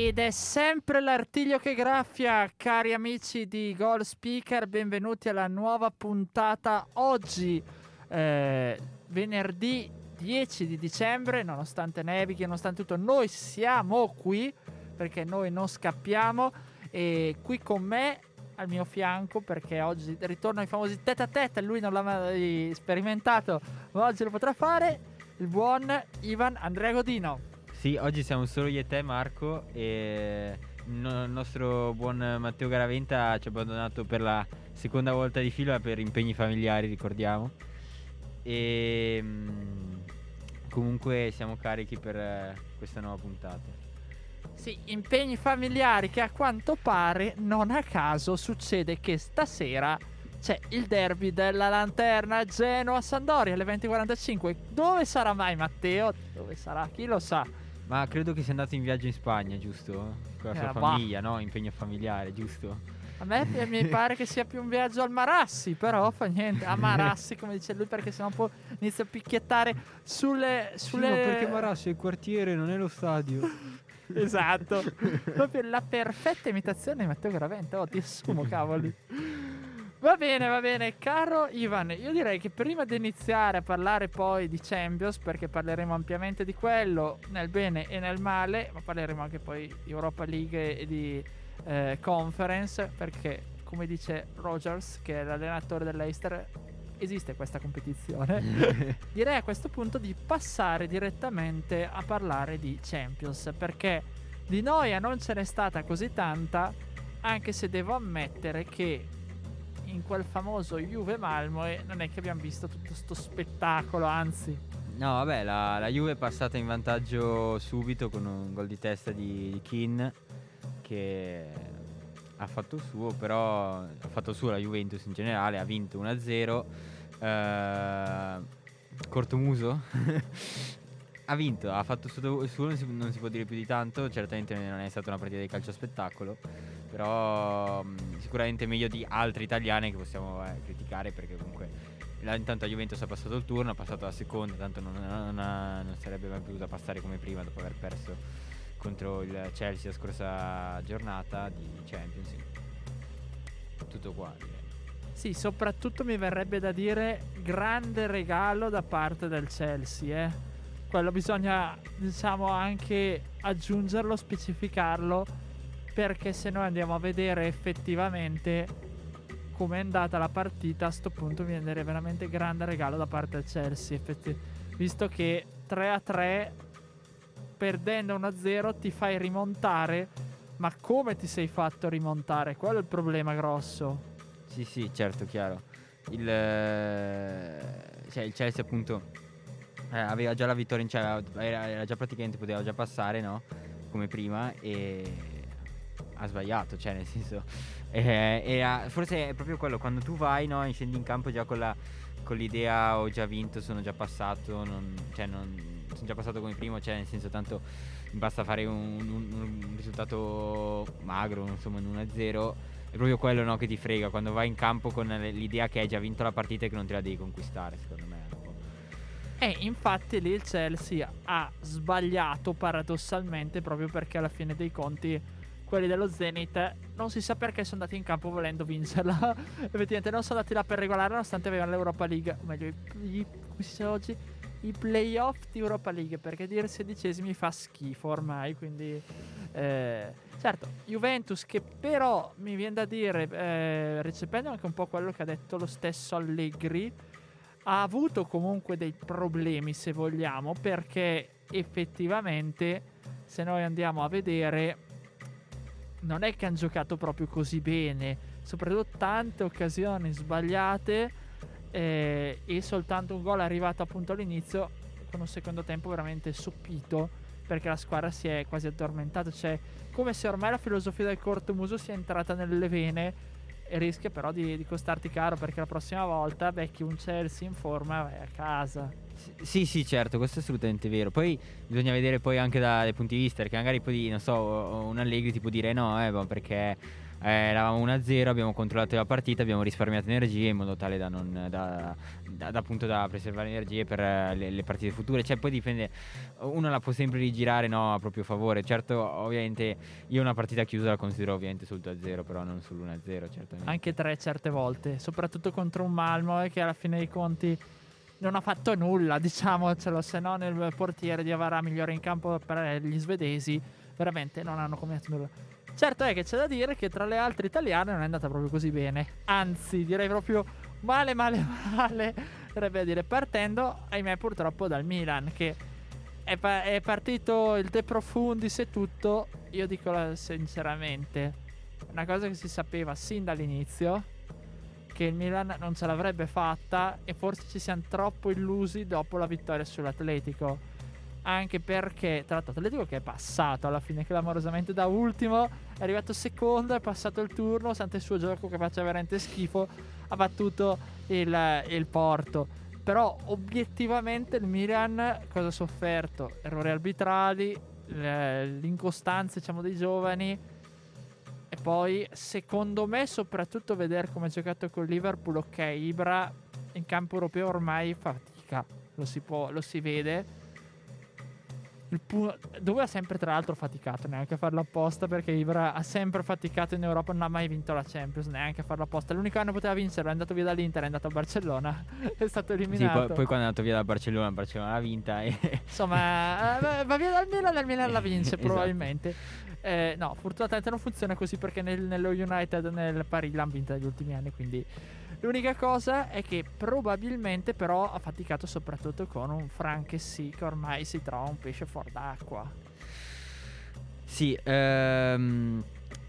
Ed è sempre l'artiglio che graffia, cari amici di Goal Speaker, benvenuti alla nuova puntata oggi, eh, venerdì 10 di dicembre, nonostante nevichi, nonostante tutto, noi siamo qui perché noi non scappiamo e qui con me al mio fianco perché oggi ritorno ai famosi tête a tête, lui non l'ha mai sperimentato, ma oggi lo potrà fare, il buon Ivan Andrea Godino. Sì, oggi siamo solo io e te Marco e no- il nostro buon Matteo Garaventa ci ha abbandonato per la seconda volta di fila per impegni familiari, ricordiamo. E mm, comunque siamo carichi per eh, questa nuova puntata. Sì, impegni familiari che a quanto pare, non a caso, succede che stasera c'è il derby della lanterna Genoa-Sandoria alle 20.45. Dove sarà mai Matteo? Dove sarà? Chi lo sa? Ma credo che sia andato in viaggio in Spagna, giusto? Con la sua Eh, bah. famiglia, no? Impegno familiare, giusto? A me mi pare che sia più un viaggio al Marassi, però fa niente. A Marassi, come dice lui, perché sennò poi inizia a picchiettare sulle... sulle... Marassi è il quartiere, non è lo stadio. Esatto. Proprio la perfetta imitazione di Matteo Graventa. Oh, ti assumo, cavoli. Va bene, va bene. Caro Ivan, io direi che prima di iniziare a parlare poi di Champions, perché parleremo ampiamente di quello, nel bene e nel male, ma parleremo anche poi di Europa League e di eh, Conference, perché come dice Rogers, che è l'allenatore dell'Eister, esiste questa competizione. direi a questo punto di passare direttamente a parlare di Champions perché di noia non ce n'è stata così tanta anche se devo ammettere che in quel famoso Juve Malmo non è che abbiamo visto tutto sto spettacolo anzi. No, vabbè, la, la Juve è passata in vantaggio subito con un gol di testa di, di Keane che ha fatto il suo, però ha fatto il suo la Juventus in generale, ha vinto 1-0. Eh, cortomuso? Ha vinto, ha fatto il suo, non, si, non si può dire più di tanto, certamente non è stata una partita di calcio spettacolo, però mh, sicuramente meglio di altre italiane che possiamo eh, criticare perché comunque la- intanto la Juventus ha passato il turno, ha passato la seconda, tanto non, non ha- non sarebbe mai potuta passare come prima dopo aver perso contro il Chelsea la scorsa giornata di Champions. Tutto qua. sì soprattutto mi verrebbe da dire grande regalo da parte del Chelsea eh. quello bisogna diciamo anche aggiungerlo specificarlo perché se noi andiamo a vedere effettivamente come è andata la partita a sto punto mi viene veramente grande regalo da parte del Chelsea effetti- visto che 3 a 3 perdendo 1 a 0 ti fai rimontare ma come ti sei fatto rimontare quello è il problema grosso Sì, sì, certo, chiaro. Il, eh, cioè, il Chelsea appunto eh, aveva già la vittoria in cioè, era, era già praticamente poteva già passare, no? Come prima e ha sbagliato, cioè nel senso eh, e ha- forse è proprio quello quando tu vai, no, scendi in campo già con la con l'idea ho già vinto, sono già passato, non, cioè non sono già passato come primo, cioè nel senso tanto basta fare un, un- un risultato magro, insomma, un 1-0 è proprio quello no, che ti frega quando vai in campo con l'idea che hai già vinto la partita e che non te la devi conquistare, secondo me. E infatti lì il Chelsea ha sbagliato paradossalmente proprio perché alla fine dei conti quelli dello Zenith non si sa perché sono andati in campo volendo vincerla. Effettivamente non sono andati là per regolare nonostante avevano l'Europa League, o meglio, i, i- come si dice oggi, i playoff di Europa League perché dire sedicesimi fa schifo ormai, quindi eh, certo, Juventus che però mi viene da dire, eh, recependo anche un po' quello che ha detto lo stesso Allegri, ha avuto comunque dei problemi se vogliamo perché effettivamente se noi andiamo a vedere non è che hanno giocato proprio così bene soprattutto tante occasioni sbagliate eh, e soltanto un gol arrivato appunto all'inizio con un secondo tempo veramente soppito perché la squadra si è quasi addormentata. Cioè, come se ormai la filosofia del cortomuso sia entrata nelle vene e rischia però di, di costarti caro perché la prossima volta becchi un Chelsea in forma e vai a casa. Sì, sì, certo, questo è assolutamente vero. Poi bisogna vedere poi anche dai punti di vista, perché magari poi, non so, un Allegri ti può dire no, eh, perché eh, eravamo 1-0, abbiamo controllato la partita, abbiamo risparmiato energie in modo tale da, non, da, da, da appunto da preservare energie per eh, le, le, partite future. Cioè, poi dipende, uno la può sempre rigirare no, a proprio favore. Certo, ovviamente io una partita chiusa la considero ovviamente sul 2-0, però non sull'1-0, certamente. Anche 3 certe volte, soprattutto contro un Malmo che alla fine dei conti non ha fatto nulla, diciamocelo, se no nel portiere di Avara migliore in campo per gli svedesi, veramente non hanno combinato nulla. Certo è che c'è da dire che tra le altre italiane non è andata proprio così bene. Anzi, direi proprio male, male, male. Dovrebbe dire, partendo, ahimè, purtroppo dal Milan, che è, pa- è partito il De Profundis e tutto. Io dico sinceramente, una cosa che si sapeva sin dall'inizio, che il Milan non ce l'avrebbe fatta e forse ci siamo troppo illusi dopo la vittoria sull'Atletico. Anche perché tra l'altro Atletico che è passato alla fine clamorosamente da ultimo è arrivato secondo è passato il turno sente il suo gioco che faccia veramente schifo ha battuto il, il Porto. Però obiettivamente il Milan cosa ha sofferto? Errori arbitrali l'incostanza diciamo dei giovani poi secondo me soprattutto vedere come ha giocato con Liverpool ok Ibra in campo europeo ormai fatica lo si, può, lo si vede pu- dove ha sempre tra l'altro faticato, neanche a farlo apposta perché Ibra ha sempre faticato in Europa, non ha mai vinto la Champions, neanche a farlo apposta. L'unico anno poteva vincere, è andato via dall'Inter, è andato a Barcellona, è stato eliminato. Sì, poi, poi, quando è andato via da Barcellona, Barcellona l'ha vinta e... Insomma, eh, va via dal Milan, dal Milan la vince esatto. Eh, no, fortunatamente non funziona così perché nel, nello United, nel Paris l'hanno vinta negli ultimi anni, quindi L'unica cosa è che probabilmente però ha faticato soprattutto con un Franchessy che ormai si trova un pesce fuori d'acqua. Sì, ehm,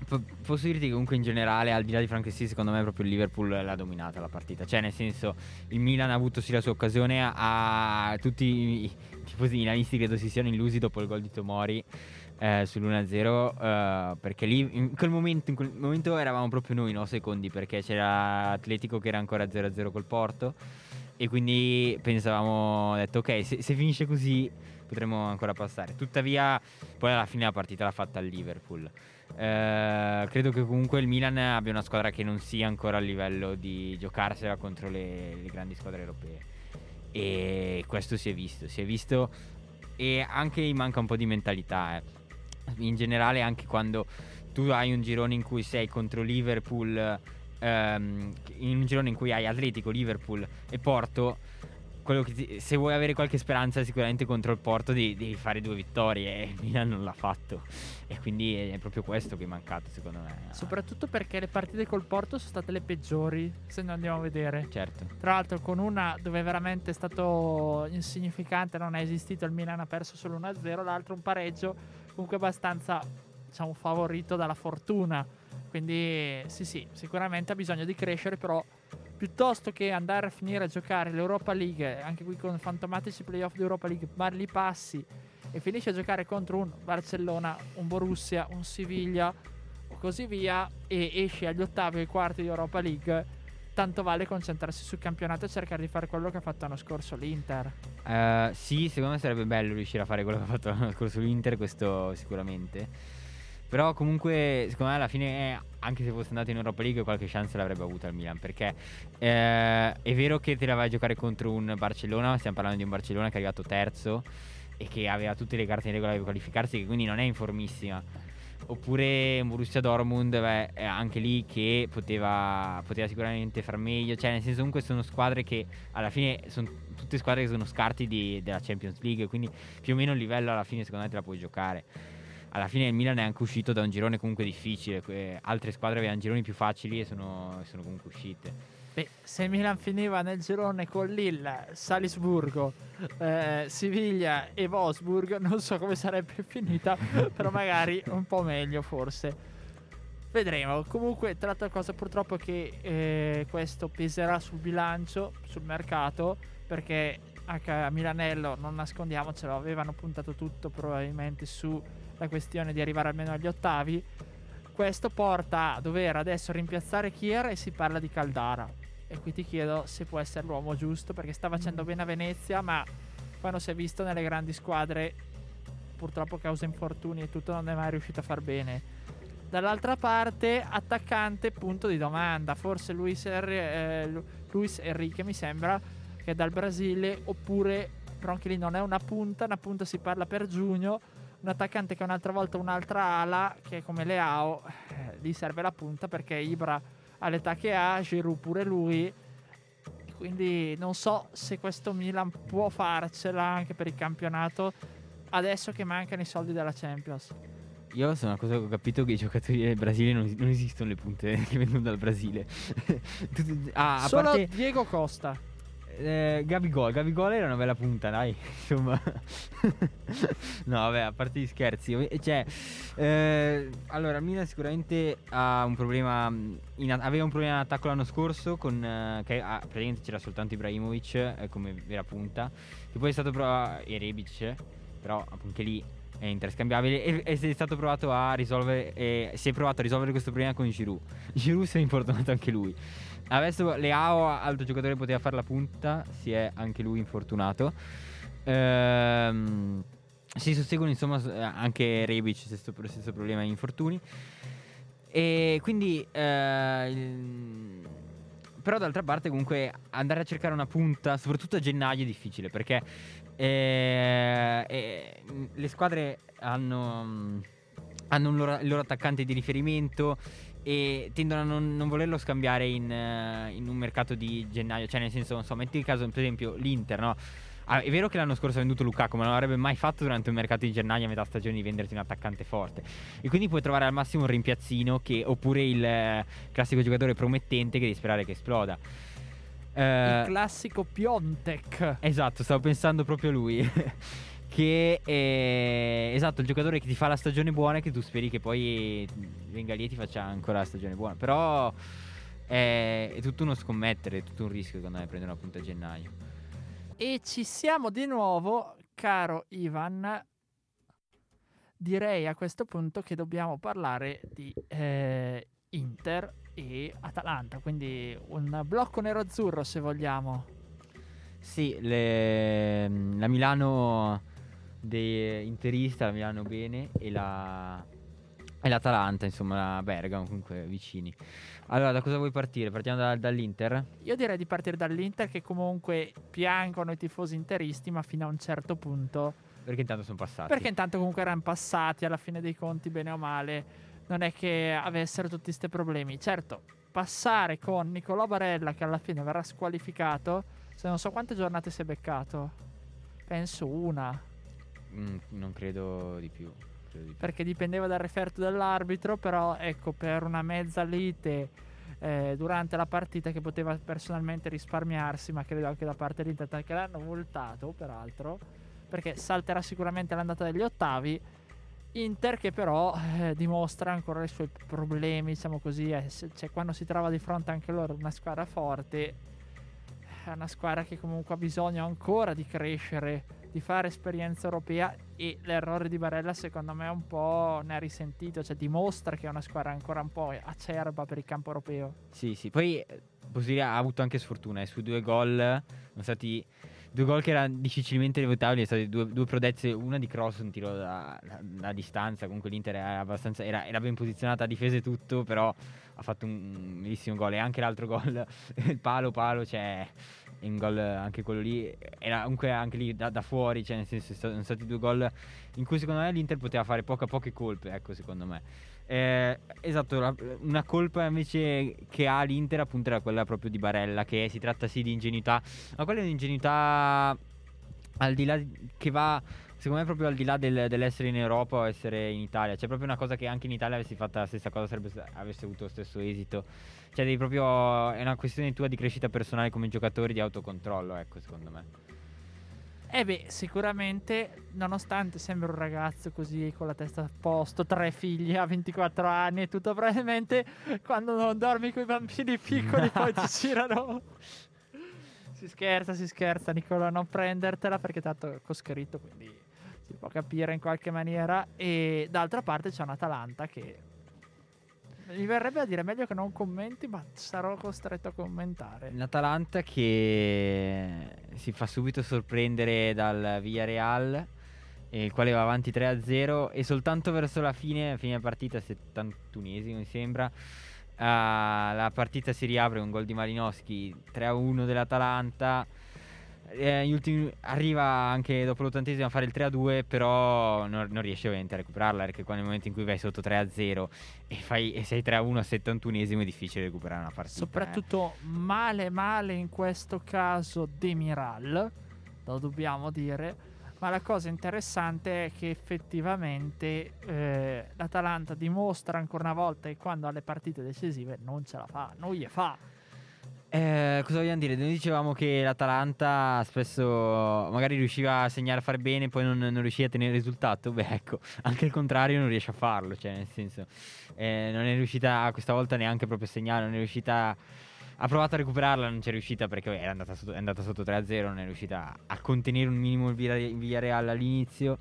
p- posso dirti che comunque in generale, al di là di Franchessy, secondo me proprio il Liverpool l'ha dominata la partita. Cioè, nel senso, il Milan ha avuto sì la sua occasione, a tutti i tifosi milanisti credo si siano illusi dopo il gol di Tomori eh, sull'1-0 eh, perché lì in quel, momento, in quel momento eravamo proprio noi no secondi perché c'era Atletico che era ancora 0-0 col Porto e quindi pensavamo detto ok se, se finisce così potremmo ancora passare. Tuttavia poi alla fine la partita l'ha fatta il Liverpool. Eh, credo che comunque il Milan abbia una squadra che non sia ancora a livello di giocarsela contro le, le grandi squadre europee. E questo si è visto si è visto e anche manca un po' di mentalità eh in generale anche quando tu hai un girone in cui sei contro Liverpool, ehm, in un girone in cui hai Atletico, Liverpool e Porto, ti, se vuoi avere qualche speranza sicuramente contro il Porto devi, devi, fare due vittorie e il Milan non l'ha fatto. E quindi è proprio questo che è mancato secondo me soprattutto perché le partite col Porto sono state le peggiori se non andiamo a vedere. Certo. Tra l'altro con una dove veramente è stato insignificante non è esistito il Milan ha perso solo 1-0 l'altro un pareggio comunque abbastanza diciamo favorito dalla fortuna. Quindi sì sì sicuramente ha bisogno di crescere però piuttosto che andare a finire a giocare l'Europa League anche qui con fantomatici playoff d'Europa League ma li passi e finisci a giocare contro un Barcellona un Borussia un Siviglia o così via e esci agli ottavi e ai quarti di Europa League tanto vale concentrarsi sul campionato e cercare di fare quello che ha fatto l'anno scorso l'Inter. Uh, sì, secondo me sarebbe bello riuscire a fare quello che ha fatto l'anno scorso l'Inter, questo sicuramente. Però comunque, secondo me alla fine, anche se fosse andato in Europa League, qualche chance l'avrebbe avuta il Milan. Perché eh, è vero che te la vai a giocare contro un Barcellona, stiamo parlando di un Barcellona che è arrivato terzo e che aveva tutte le carte in regola per qualificarsi, quindi non è informissima oppure Borussia Dortmund beh, anche lì che poteva, poteva, sicuramente far meglio. Cioè nel senso comunque sono squadre che alla fine sono tutte squadre che sono scarti di, della Champions League quindi più o meno il livello alla fine secondo me te la puoi giocare. Alla fine il Milan è anche uscito da un girone comunque difficile altre squadre avevano gironi più facili e sono, sono comunque uscite Beh, se Milan finiva nel girone con Lille, Salisburgo, eh, Siviglia e Wolfsburg, non so come sarebbe finita, però magari un po' meglio forse. Vedremo. Comunque, tra l'altra cosa, purtroppo che eh, questo peserà sul bilancio, sul mercato, perché anche a Milanello, non nascondiamocelo, avevano puntato tutto probabilmente sulla questione di arrivare almeno agli ottavi. Questo porta a dover adesso rimpiazzare Kier e si parla di Caldara. E qui ti chiedo se può essere l'uomo giusto perché sta facendo bene a Venezia, ma quando si è visto nelle grandi squadre, purtroppo causa infortuni e tutto, non è mai riuscito a far bene. Dall'altra parte, attaccante, punto di domanda. Forse Luis, Enri- eh, Luis Enrique mi sembra che è dal Brasile, oppure però anche lì non è una punta, una punta si parla per giugno. Un attaccante che un'altra volta un'altra ala, che è come Leao, eh, gli serve la punta perché Ibra ha l'età che ha, Giroud pure lui. Quindi non so se questo Milan può farcela anche per il campionato adesso che mancano i soldi della Champions. Io sono una cosa che ho capito che i giocatori del Brasile non, non esistono le punte che vengono dal Brasile. Tutti- ah, a Solo parte Diego Costa. Eh, Gabigol, Gabigol era una bella punta, dai. Insomma. no, vabbè, a parte gli scherzi, cioè eh, allora il Milan sicuramente ha un problema in aveva un problema in attacco l'anno scorso con eh, che ah, praticamente c'era soltanto Ibrahimovic eh, come vera punta, che poi è stato provato e Rebic, però anche lì è interscambiabile e, e è stato provato a risolvere e si è provato a risolvere questo problema con Giroud. Giroud si è infortunato anche lui. Adesso Leao, altro giocatore poteva fare la punta, si è anche lui infortunato. Ehm, si susseguono insomma eh, anche Rebic, stesso, stesso problema di infortuni. E quindi... eh, il- però d'altra parte comunque andare a cercare una punta, soprattutto a gennaio, è difficile perché eh, eh, le squadre hanno, mm, hanno un loro- il loro attaccante di riferimento e tendono a non, non volerlo scambiare in, eh, in un mercato di gennaio. Cioè, nel senso, non so, metti il caso, per esempio, l'Inter, no? Ah, è vero che l'anno scorso ha venduto Lukaku, ma non avrebbe mai fatto durante un mercato di gennaio a metà stagione di venderti un attaccante forte. E quindi puoi trovare al massimo un rimpiazzino che, oppure il eh, classico giocatore promettente che devi sperare che esploda. Eh, il classico Piontek. Esatto, stavo pensando proprio a lui. che è esatto, il giocatore che ti fa la stagione buona e che tu speri che poi venga lì e ti faccia ancora la stagione buona. Però è, è tutto uno scommettere, è tutto un rischio secondo me prendere una punta a gennaio. E ci siamo di nuovo, caro Ivan. Direi a questo punto che dobbiamo parlare di eh, Inter e Atalanta, quindi un blocco nero-azzurro se vogliamo. Sì, le- la Milano dei interista, la Milano bene e la e l'Atalanta, insomma, la Bergamo, comunque vicini. Allora, da cosa vuoi partire? Partiamo da- dall'Inter? Io direi di partire dall'Inter che comunque piangono i tifosi interisti, ma fino a un certo punto. Perché intanto sono passati. Perché intanto comunque erano passati alla fine dei conti, bene o male. Non è che avessero tutti questi problemi. Certo, passare con Nicolò Barella che alla fine verrà squalificato. Se non so quante giornate si è beccato. Penso una. Mm, non credo di più. credo di più. Perché dipendeva dal referto dell'arbitro. Però ecco, per una mezza lite eh, durante la partita che poteva personalmente risparmiarsi, ma credo anche da parte dell'Inter, che l'hanno multato peraltro. Perché salterà sicuramente l'andata degli ottavi. Inter che però eh, dimostra ancora i suoi problemi, diciamo così, eh, cioè, quando si trova di fronte anche loro una squadra forte, è una squadra che comunque ha bisogno ancora di crescere, di fare esperienza europea e l'errore di Barella secondo me un po' ne ha risentito, cioè dimostra che è una squadra ancora un po' acerba per il campo europeo. Sì, sì. Poi eh, posso dire, ha avuto anche sfortuna. eh, Su due gol sono stati due gol che erano difficilmente votabili. Sono stati due, due prodezze, una di cross, un tiro da, da- da distanza. Comunque l'Inter era abbastanza. Era, era ben posizionata a difesa e tutto, però ha fatto un bellissimo gol. E anche l'altro gol, il palo, palo, cioè. Un gol anche quello lì era comunque anche lì da, da fuori, cioè nel senso sono stati due gol in cui secondo me l'Inter poteva fare poche poche colpe, ecco secondo me. Eh, esatto, la- una colpa invece che ha l'Inter appunto era quella proprio di Barella, che si tratta sì di ingenuità, ma quella è un'ingenuità al di là che va secondo me proprio al di là del- dell'essere in Europa o essere in Italia, c'è proprio una cosa che anche in Italia avessi fatta la stessa cosa sarebbe avesse avuto lo stesso esito. Cioè devi proprio è una questione tua di crescita personale come giocatore, di autocontrollo, ecco, secondo me. E beh, sicuramente, nonostante sembra un ragazzo così con la testa a posto, tre figli, ha 24 anni e tutto, probabilmente quando non dormi con i bambini piccoli poi ti girano. Si scherza, si scherza, Nicola, non prendertela perché tanto è coscritto, quindi si può capire in qualche maniera. E d'altra parte c'è un Atalanta che mi verrebbe a dire meglio che non commenti, ma sarò costretto a commentare. L'Atalanta che si fa subito sorprendere dal Villarreal, il quale va avanti 3-0 e soltanto verso la fine, fine partita, 71esimo mi sembra, Uh, la partita si riapre con gol di Malinowski 3-1 dell'Atalanta. Eh, ultimi, arriva anche dopo l'ottantesimo a fare il 3-2, però non, non, riesce ovviamente a recuperarla perché nel momento in cui vai sotto 3-0 e, fai, e sei 3-1 al 71esimo è difficile recuperare una partita. Soprattutto eh. male male in questo caso Demiral, lo dobbiamo dire ma la cosa interessante è che effettivamente eh, l'Atalanta dimostra ancora una volta che quando ha le partite decisive non ce la fa, non gli fa. Eh, cosa vogliamo dire? Noi dicevamo che l'Atalanta spesso magari riusciva a segnare a fare bene, poi non, non riusciva a tenere il risultato. Beh, ecco, anche il contrario non riesce a farlo. Cioè, nel senso, eh, non è riuscita questa volta neanche proprio a segnare, non è riuscita ha provato a recuperarla, non c'è riuscita perché è andata sotto, è andata sotto 3-0, non è riuscita a contenere un minimo il Villarreal all'inizio.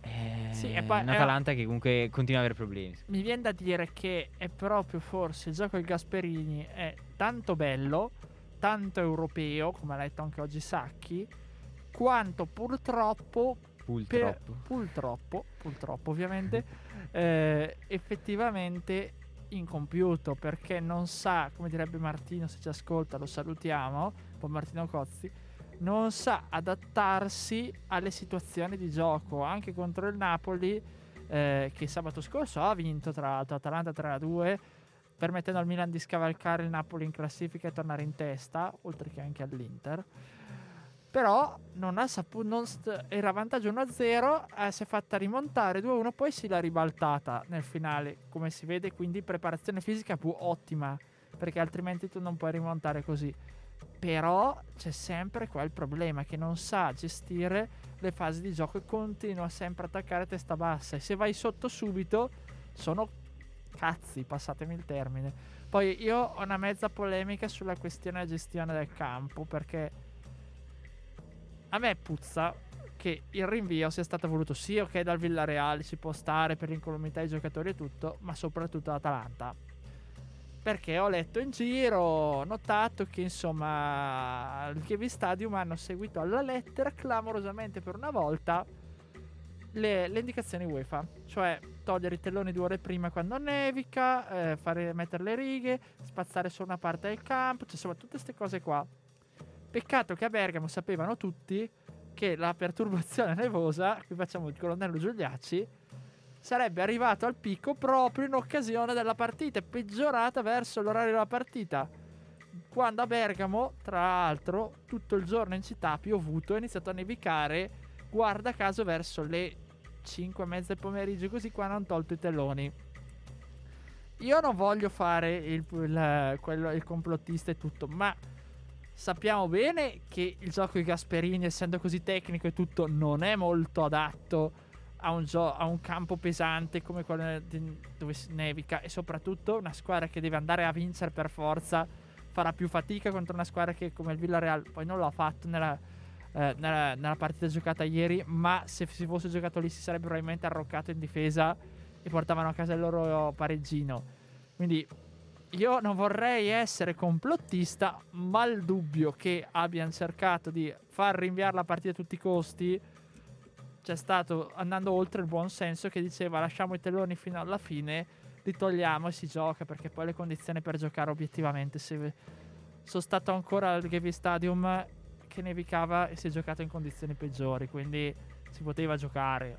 Eh, sì, e poi Atalanta che comunque continua ad avere problemi. Mi viene da dire che è proprio forse il gioco del Gasperini è tanto bello, tanto europeo, come ha detto anche oggi Sacchi, quanto purtroppo purtroppo, per, purtroppo, purtroppo ovviamente, eh, effettivamente incompiuto perché non sa, come direbbe Martino se ci ascolta, lo salutiamo, poi Martino Cozzi, non sa adattarsi alle situazioni di gioco, anche contro il Napoli eh, che sabato scorso ha vinto tra l'altro Atalanta 3-2 permettendo al Milan di scavalcare il Napoli in classifica e tornare in testa, oltre che anche all'Inter però non ha saputo, st- era vantaggio 1-0, eh, si è fatta rimontare 2-1, poi si l'ha ribaltata nel finale, come si vede, quindi preparazione fisica più ottima, perché altrimenti tu non puoi rimontare così. Però c'è sempre quel problema che non sa gestire le fasi di gioco e continua sempre a attaccare testa bassa e se vai sotto subito sono cazzi, passatemi il termine. Poi io ho una mezza polemica sulla questione della gestione del campo perché a me puzza che il rinvio sia stato voluto sì, ok, dal Villareal ci può stare per l'incolumità dei giocatori e tutto, ma soprattutto l'Atalanta. Perché ho letto in giro, ho notato che insomma al Kiev Stadium hanno seguito alla lettera clamorosamente per una volta le, le, indicazioni UEFA, cioè togliere i telloni due ore prima quando nevica, eh, fare, mettere le righe, spazzare su una parte del campo, cioè insomma tutte queste cose qua. Peccato che a Bergamo sapevano tutti che la perturbazione nevosa, qui facciamo il colonnello Giuliacci, sarebbe arrivato al picco proprio in occasione della partita, peggiorata verso l'orario della partita. Quando a Bergamo, tra l'altro, tutto il giorno in città ha piovuto, è iniziato a nevicare, guarda caso verso le 5 e mezza del pomeriggio, così qua hanno tolto i telloni. Io non voglio fare il, il, quello, il complottista e tutto, ma Sappiamo bene che il gioco di Gasperini, essendo così tecnico e tutto, non è molto adatto a un, gio- a un campo pesante come quello di- dove nevica e soprattutto una squadra che deve andare a vincere per forza farà più fatica contro una squadra che come il Villarreal poi non l'ha fatto nella, eh, nella, nella partita giocata ieri, ma se si fosse giocato lì si sarebbe probabilmente arroccato in difesa e portavano a casa il loro pareggino. Quindi io non vorrei essere complottista, ma il dubbio che abbiano cercato di far rinviare la partita a tutti i costi c'è stato andando oltre il buon senso che diceva lasciamo i telloni fino alla fine, li togliamo e si gioca perché poi le condizioni per giocare obiettivamente se sono stato ancora al Gavi Stadium che nevicava e si è giocato in condizioni peggiori, quindi si poteva giocare.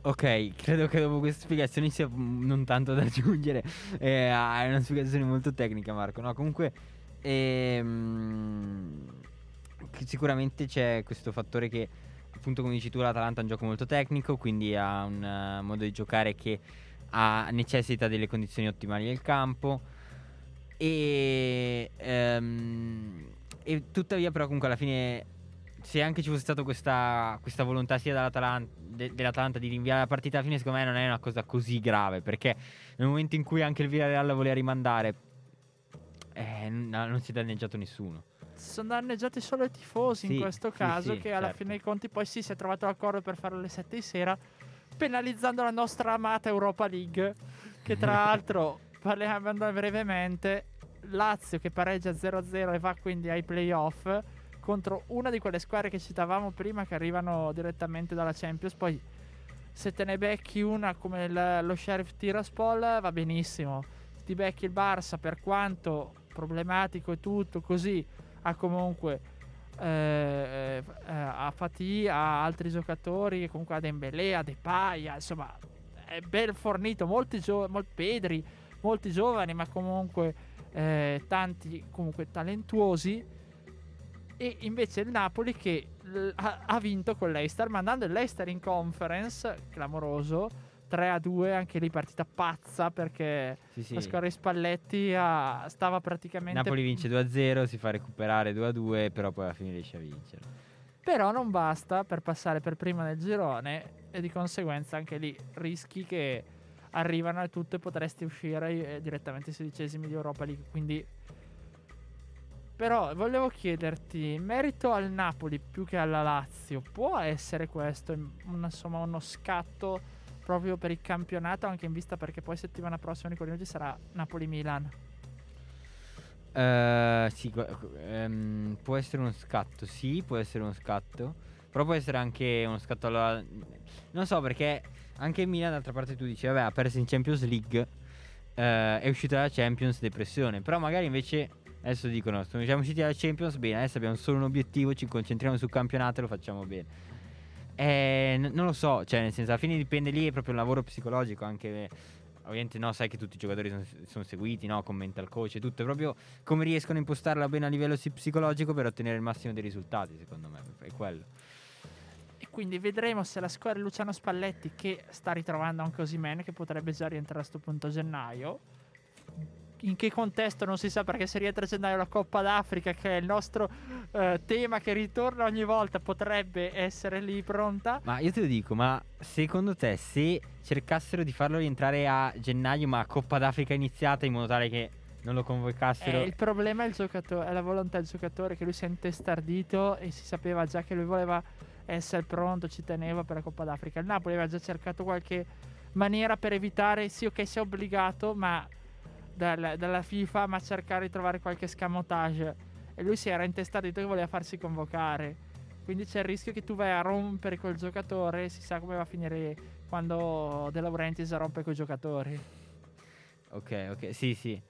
Ok, credo che dopo queste spiegazioni sia non tanto da aggiungere. Eh, è una spiegazione molto tecnica, Marco. No, comunque, ehm, sicuramente c'è questo fattore che, appunto, come dici tu, l'Atalanta è un gioco molto tecnico, quindi ha un uh, modo di giocare che ha, necessita delle condizioni ottimali del campo. E, ehm, e tuttavia, però, comunque, alla fine se anche ci fosse stata questa, questa volontà sia dell'Atalanta, de, dell'Atalanta di rinviare la partita alla fine, secondo me non è una cosa così grave. Perché nel momento in cui anche il Villarreal la voleva rimandare, eh, non si è danneggiato nessuno. Sono danneggiati solo i tifosi in Sì, questo sì, caso, sì, che alla certo. fine dei conti poi sì, si è trovato l'accordo per fare alle 7 di sera, penalizzando la nostra amata Europa League, che tra l'altro, parliamo brevemente, Lazio che pareggia 0-0 e va quindi ai playoff contro una di quelle squadre che citavamo prima che arrivano direttamente dalla Champions, poi se te ne becchi una come il- lo Sheriff Tiraspol va benissimo, ti becchi il Barça per quanto problematico e tutto così ha comunque eh, eh, a Fatih, a altri giocatori, comunque a Dembélé, a Depay, insomma è ben fornito, molti, gio- molti Pedri, molti giovani ma comunque eh, tanti comunque talentuosi. E invece il Napoli che l- ha, ha vinto con l'Eister mandando il Leicester in conference clamoroso 3 a 2 anche lì partita pazza perché Sì, sì. la squadra di Spalletti ha- stava praticamente Napoli vince 2-0, si fa recuperare 2-2, però poi alla fine riesce a vincere. Però non basta per passare per prima nel girone e di conseguenza anche lì rischi che arrivano e tutto e potresti uscire eh, direttamente ai sedicesimi di Europa League. Quindi però volevo chiederti, in merito al Napoli più che alla Lazio, può essere questo insomma uno scatto proprio per il campionato anche in vista perché poi settimana prossima Nicolino ci sarà Napoli-Milan. Eh, sì, ehm, può essere uno scatto, sì, può essere uno scatto. Però può essere anche uno scatto alla... Non so perché anche il Milan d'altra parte tu dici, vabbè, ha perso in Champions League, eh, è uscito dalla Champions, depressione. Però magari invece, adesso dicono, siamo usciti dalla Champions, bene, adesso abbiamo solo un obiettivo, ci concentriamo sul campionato e lo facciamo bene. Eh, non lo so, cioè nel senso alla fine dipende lì, è proprio un lavoro psicologico anche... Ovviamente no, sai che tutti i giocatori sono, sono seguiti, no? Commenta il coach e tutto. È proprio come riescono a impostarla bene a livello si- psicologico per ottenere il massimo dei risultati, secondo me. È quello. E quindi vedremo se la squadra di Luciano Spalletti, che sta ritrovando anche Osimene, che potrebbe già rientrare a questo punto a gennaio. In che contesto non si sa perché se rientra a gennaio la Coppa d'Africa, che è il nostro eh, tema che ritorna ogni volta, potrebbe essere lì pronta. Ma io te lo dico, ma secondo te se cercassero di farlo rientrare a gennaio, ma Coppa d'Africa iniziata in modo tale che non lo convocassero... Eh, il problema è, il giocatore, è la volontà del giocatore che lui si è intestardito e si sapeva già che lui voleva essere pronto, ci teneva per la Coppa d'Africa. Il Napoli aveva già cercato qualche maniera per evitare, sì ok sia obbligato, ma dal- dalla FIFA, ma cercare di trovare qualche scamotage. E lui si era intestardito che voleva farsi convocare. Quindi c'è il rischio che tu vai a rompere col giocatore e si sa come va a finire quando De Laurentiis rompe coi giocatori. Ok, ok, sì, sì.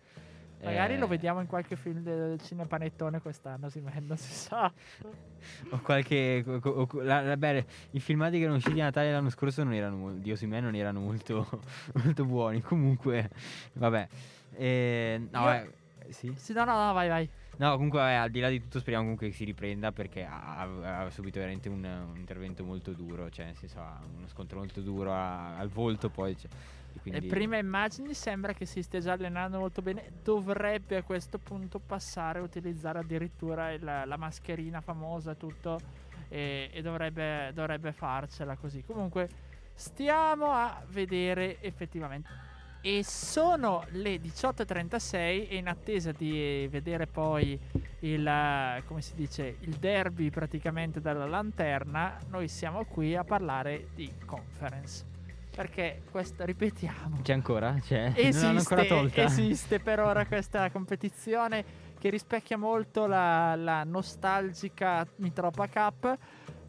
Magari Eh, lo vediamo in qualche film del cinepanettone quest'anno, si, non si sa. O qualche... co- o- la- la- beh, I filmati che erano usciti a Natale l'anno scorso non erano... Di Osimhen non erano molto, molto buoni. Comunque, vabbè. Eh, no, Io- vabbè, sì. Sì, no, no, no, vai, vai. No, comunque, vabbè, al di là di tutto, speriamo comunque che si riprenda perché ha, ha- subito veramente un, un intervento molto duro. Cioè, nel senso, ha uno scontro molto duro a- al volto. Poi, cioè, e quindi, Le prime immagini sembra che si stia già allenando molto bene. Dovrebbe a questo punto passare a utilizzare addirittura il- la mascherina famosa e tutto. E, e dovrebbe, dovrebbe farcela così. Comunque, stiamo a vedere effettivamente. E sono le 18.36 e in attesa di vedere poi il, come si dice, il derby praticamente dalla lanterna, noi siamo qui a parlare di conference. Perché questa, ripetiamo, C'è ancora? C'è? esiste, esiste per ora questa competizione che rispecchia molto la, la nostalgica Mitropa Cup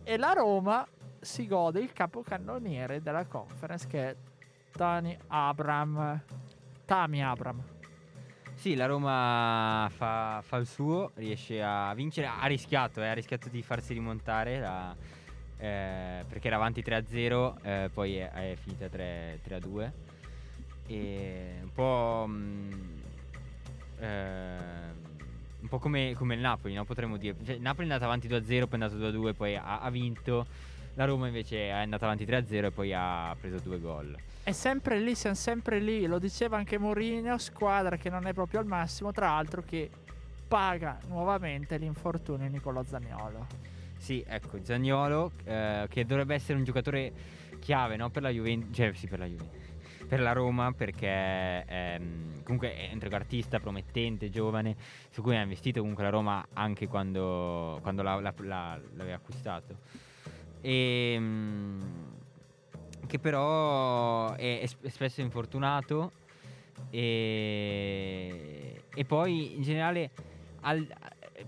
e la Roma si gode il capocannoniere della conference che è Tani Abram. Tami Abram. Sì, la Roma fa, fa il suo, riesce a vincere. Ha rischiato, eh, ha rischiato di farsi rimontare la- eh, perché era avanti 3-0, eh, poi è, è finita 3- 3-2. E un po'. mm, eh, un po' come, come il Napoli, no? potremmo dire. Cioè, Napoli è andato avanti 2-0, poi è andato 2-2, poi ha, ha vinto. La Roma invece è andata avanti 3-0 e poi ha preso due gol. È sempre lì, siamo sempre lì. Lo diceva anche Mourinho, squadra che non è proprio al massimo, tra l'altro che paga nuovamente l'infortunio di Nicolò Zaniolo. Sì, ecco, Zagnolo, eh, che dovrebbe essere un giocatore chiave, no? Per la Juventus, cioè sì, per la Juventus. per la Roma perché ehm, comunque è un trequartista promettente, giovane, su cui ha investito comunque la Roma anche quando, quando la- la- la- l'aveva acquistato. E, mm, che però è, è sp- è spesso infortunato e, e poi in generale al-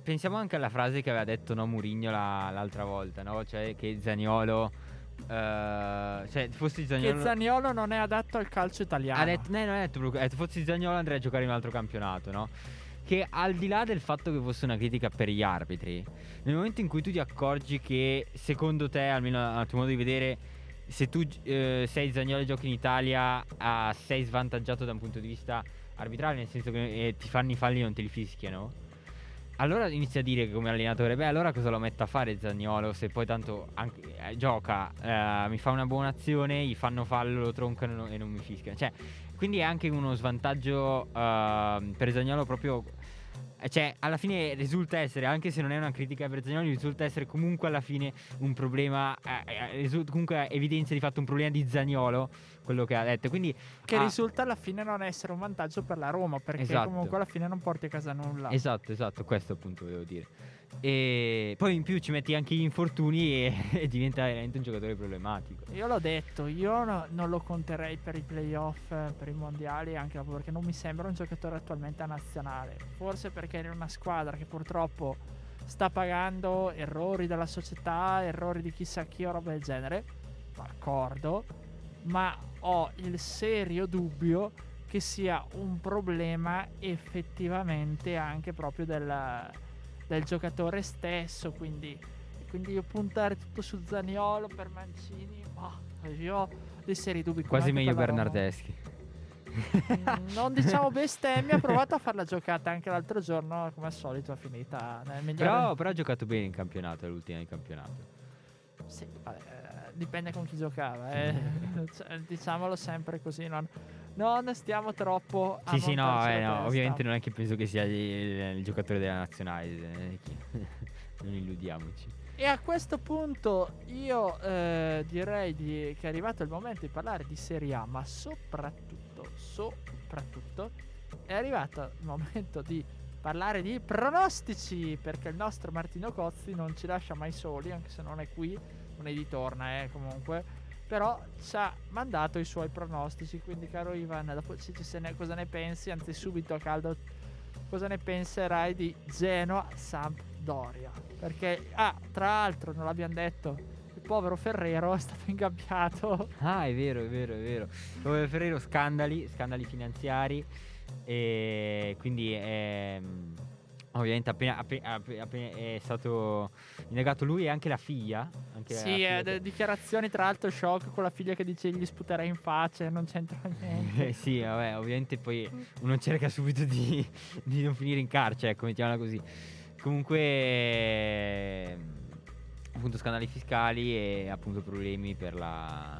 pensiamo anche alla frase che aveva detto no, Murigno la- l'altra volta, no? cioè che Zaniolo eh, cioè fossi Zaniolo Che Zaniolo non è adatto al calcio italiano. ha detto, no, non ha detto fossi Zaniolo andrei a giocare in un altro campionato, no? Che al di là del fatto che fosse una critica per gli arbitri, nel momento in cui tu ti accorgi che secondo te, almeno al tuo modo di vedere, se tu eh, sei Zaniolo e giochi in Italia, ah, sei svantaggiato da un punto di vista arbitrale, nel senso che eh, ti fanno i falli e non te li fischiano. Allora inizia a dire come allenatore, beh, allora cosa lo metto a fare Zagnolo se poi tanto anche, eh, gioca, eh, mi fa una buona azione, gli fanno fallo, lo troncano e non mi fischiano. Cioè, quindi è anche uno svantaggio eh, per Zagnolo proprio... eh, Cioè, alla fine risulta essere, anche se non è una critica per Zagnolo, risulta essere comunque alla fine un problema, eh, eh, risulta- comunque evidenzia di fatto un problema di Zagnolo, quello che ha detto. Quindi Che ah, risulta alla fine non essere un vantaggio per la Roma, perché Esatto. comunque alla fine non porti a casa nulla. Esatto, esatto, questo appunto volevo dire. E poi in più ci metti anche gli infortuni e, e diventa veramente un giocatore problematico. Io l'ho detto, io no- non lo conterei per i playoff, eh, per i mondiali, anche proprio perché non mi sembra un giocatore attualmente a nazionale. Forse perché è una squadra che purtroppo sta pagando errori della società, errori di chissà chi o roba del genere. D'accordo, ma ho il serio dubbio che sia un problema effettivamente anche proprio del, del giocatore stesso. Quindi, quindi io puntare tutto su Zaniolo per Mancini, ma io ho dei seri dubbi. Quasi meglio. Bernardeschi. Mm, non diciamo bestemmia, ha provato a fare la giocata anche l'altro giorno, come al solito, è finita nel migliore. Però, però ha giocato bene in campionato, è l'ultima di campionato. Sì, vabbè, eh, dipende con chi giocava, eh. Cioè, diciamolo sempre così, non, non stiamo troppo a Sì, sì, no, eh, no, ovviamente non è che penso che sia il, il giocatore della nazionale. eh, non illudiamoci. E a questo punto io eh, direi di- che è arrivato il momento di parlare di Serie A, ma soprattutto, soprattutto, è arrivato il momento di parlare di pronostici, perché il nostro Martino Cozzi non ci lascia mai soli, anche se non è qui, non è di torna, eh, comunque. Però ci ha mandato i suoi pronostici, quindi caro Ivan, dopo ne- cosa ne pensi, anzi subito a caldo, cosa ne penserai di Genoa Sampdoria? Perché, ah, tra l'altro, non l'abbiamo detto, il povero Ferrero è stato ingabbiato. Ah, è vero, è vero, è vero. Dove Ferrero scandali, scandali finanziari e quindi ehm, ovviamente appena, appe- appe- appena è stato indagato lui e anche la figlia. Anche la Sì, figlia eh, che- dichiarazioni tra l'altro shock con la figlia che dice gli sputerei in faccia non c'entra niente. Eh, sì, vabbè, ovviamente poi uno cerca subito di, di non finire in carcere, ecco, mettiamola così. Comunque, appunto, scandali fiscali e appunto problemi per la,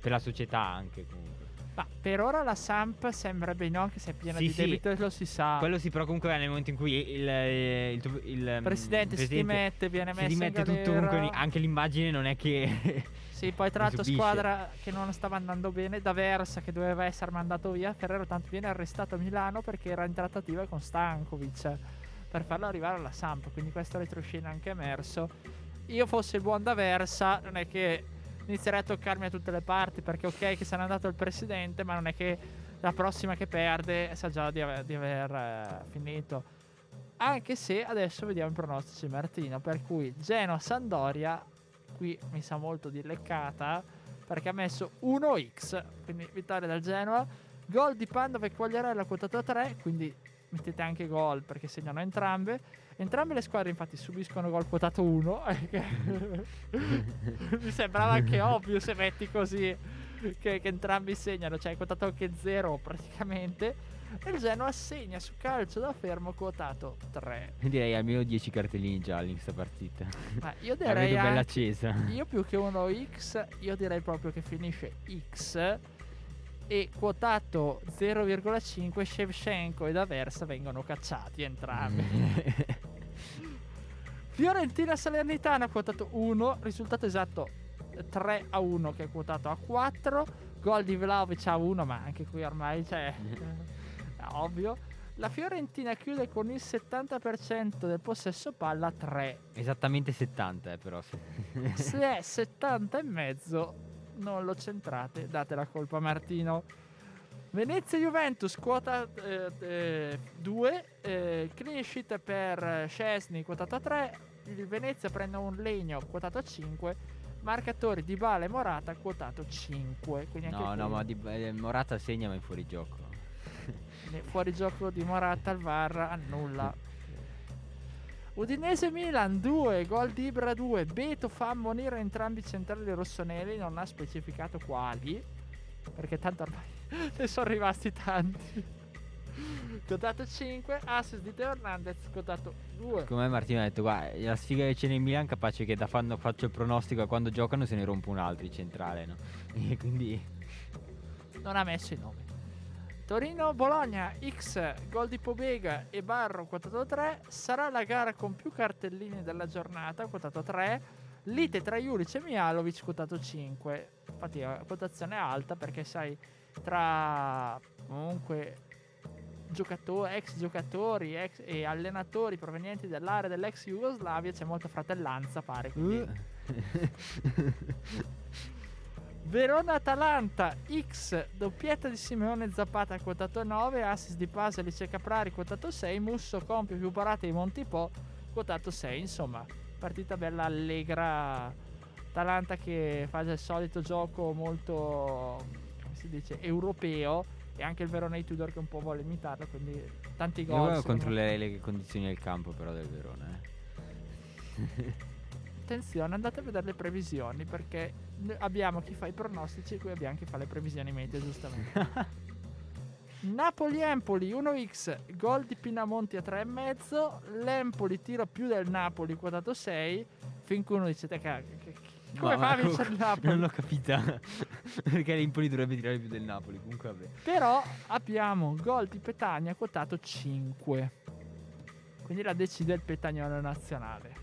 per la società anche comunque. Ma per ora la Samp sembra bene, anche se è piena Sì, di sì. debito, lo si sa. Quello sì, però comunque nel momento in cui il, il, il, il, il presidente, si dimette, viene si messo dimette in tutto, comunque anche l'immagine non è che... Sì, poi tra l'altro squadra che non stava andando bene, da Versa che doveva essere mandato via, Ferrero tanto viene arrestato a Milano perché era in trattativa con Stankovic per farlo arrivare alla Samp, quindi questo retroscena anche emerso. Io fossi il buon da Versa, non è che inizierei a toccarmi a tutte le parti perché ok che se n'è andato il presidente, ma non è che la prossima che perde sa già di aver, di aver, eh, finito. Anche se adesso vediamo i pronostici Martino, per cui Genoa Sandoria qui mi sa molto di leccata perché ha messo 1x, quindi vittoria del Genoa, gol di Pandova e Quagliarella quotato a 3, quindi mettete anche gol perché segnano entrambe. Entrambe le squadre infatti subiscono gol quotato 1, mi sembrava anche ovvio se metti così che, che entrambi segnano, cioè quotato anche 0 praticamente. E il Genoa segna su calcio da fermo quotato 3. Direi almeno 10 cartellini gialli in questa partita. Ma io La direi vedo bella accesa. Io più che uno X, io direi proprio che finisce X e quotato 0,5 Shevchenko ed Aversa vengono cacciati entrambi. Fiorentina Salernitana quotato 1, risultato esatto 3 a 1 che è quotato a 4. Gol di Vlaovic a 1, ma anche qui ormai c'è ovvio. La Fiorentina chiude con il 70% del possesso palla a 3. Esattamente 70, eh, però. se- Se è 70 e mezzo, non lo centrate, date la colpa a Martino. Venezia Juventus quota 2, clean sheet per Scesni quotato a 3, il Venezia prende un legno quotato a 5, marcatori di Bale e Morata quotato 5. Quindi anche No, no, ma di, eh, Morata segna ma è fuori gioco. fuori gioco di Morata al VAR annulla. Udinese Milan 2, gol di Ibra 2, Beto fa ammonire entrambi i centrali rossoneri, non ha specificato quali, perché tanto ormai ne sono rimasti tanti. Cotato 5, assist di Teo Hernandez, cotato 2. Come Martino ha detto, guarda, la sfiga che c'è nel Milan capace che da quando faccio il pronostico a quando giocano se ne rompe un altro in centrale, no? E quindi non ha messo i nomi. Torino Bologna X gol di Pobega e Barro quotato 3 sarà la gara con più cartellini della giornata quotato 3 lite tra Juric e Mialovic quotato 5 infatti è una quotazione alta perché sai tra comunque giocatori, ex giocatori ex e allenatori provenienti dall'area dell'ex Jugoslavia c'è molta fratellanza pare quindi. Verona-Atalanta X doppietta di Simeone Zappata quotato 9 assist di Pasalic e Caprari quotato 6 Musso compie più parate di Montipò quotato 6 insomma partita bella allegra Atalanta che fa il solito gioco molto come si dice europeo e anche il Verona di Tudor che un po' vuole imitarlo quindi tanti Io gol me. controllare le condizioni del campo però del Verona, eh. attenzione andate a vedere le previsioni perché abbiamo chi fa i pronostici e qui abbiamo chi fa le previsioni medie giustamente Napoli-Empoli 1x gol di Pinamonti a 3,5 l'Empoli tira più del Napoli quotato 6 finché uno dice te che- come fa a vincere il Napoli Non l'ho capita. Perché l'Empoli dovrebbe tirare più del Napoli. Comunque vabbè. però abbiamo gol di Petagna quotato 5 quindi la decide il Petagnolo nazionale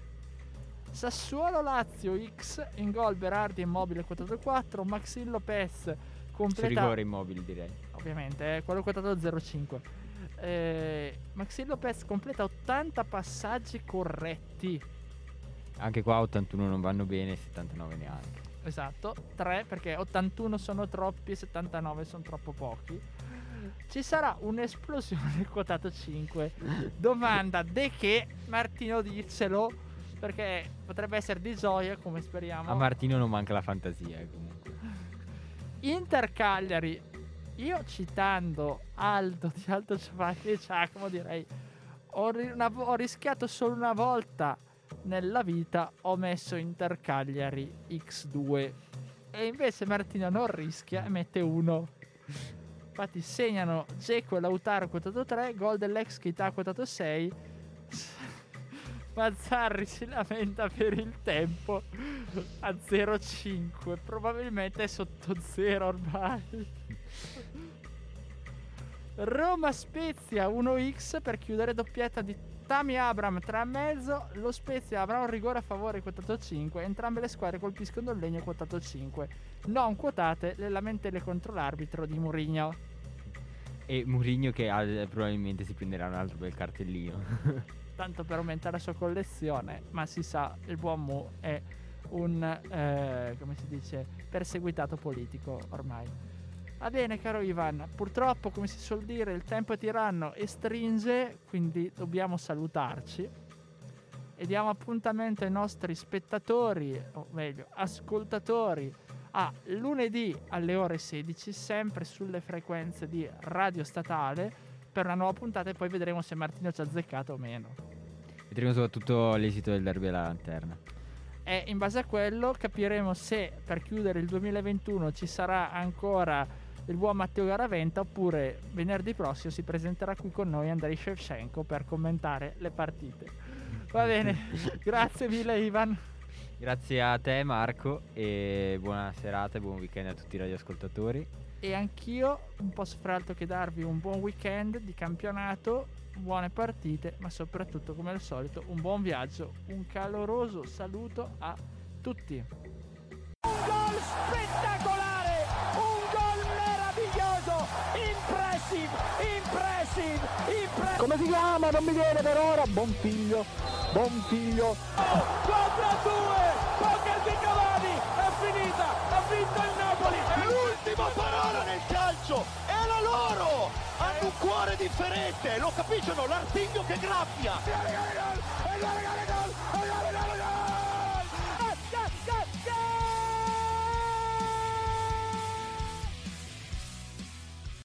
Sassuolo-Lazio X in gol Berardi immobile quotato 4 Maxi Lopez Su completa rigore immobile direi. ovviamente, eh, quello quotato 0,5. Eh, Maxi Lopez completa 80 passaggi corretti. Anche qua 81 non vanno bene, 79 neanche. Esatto, 3 perché 81 sono troppi e 79 sono troppo pochi. Ci sarà un'esplosione quotato 5. Domanda de che Martino dicelo perché potrebbe essere di gioia come speriamo. A Martino non manca la fantasia, eh, comunque. Inter Cagliari. Io citando Aldo di Aldo Giovanni e Giacomo direi ho, una ho rischiato solo una volta nella vita ho messo Inter Cagliari X2 e invece Martino non rischia e mette 1 infatti segnano Geco e Lautaro quotato 3 gol dell'ex Kita quotato 6 Mazzarri si lamenta per il tempo a 0,5 probabilmente è sotto 0 ormai. Roma Spezia 1x per chiudere doppietta di Tami Abram 3,5 lo Spezia avrà un rigore a favore quotato 5 entrambe le squadre colpiscono il legno quotato 5 non quotate le lamentele contro l'arbitro di Mourinho. E Mourinho che ha- probabilmente si prenderà un altro bel cartellino. tanto per aumentare la sua collezione, ma si sa, il buon Mu è un, eh, come si dice, perseguitato politico ormai. Va bene, caro Ivan, purtroppo, come si suol dire, il tempo è tiranno e stringe, quindi dobbiamo salutarci. E diamo appuntamento ai nostri spettatori, o meglio, ascoltatori, a lunedì alle ore 16, sempre sulle frequenze di Radio Statale, per una nuova puntata e poi vedremo se Martino ci ha azzeccato o meno. Vedremo soprattutto l'esito del derby alla lanterna. E in base a quello capiremo se per chiudere il 2021 ci sarà ancora il buon Matteo Garaventa oppure venerdì prossimo si presenterà qui con noi Andrei Shevchenko per commentare le partite. Va bene, grazie mille Ivan. Grazie a te Marco e buona serata e buon weekend a tutti i radioascoltatori. E anch'io non posso fare altro che darvi un buon weekend di campionato, buone partite, ma soprattutto come al solito un buon viaggio, un caloroso saluto a tutti. Un gol spettacolare! Un gol meraviglioso, impressive, impressive, impressive. Come si chiama? Non mi viene per ora. Buon figlio, buon figlio. 4 a 2, poker di Cavani, è finita, vinto il Napoli. L'ultima parola nel calcio è la loro! Hanno un cuore differente, lo capiscono? L'artiglio che graffia!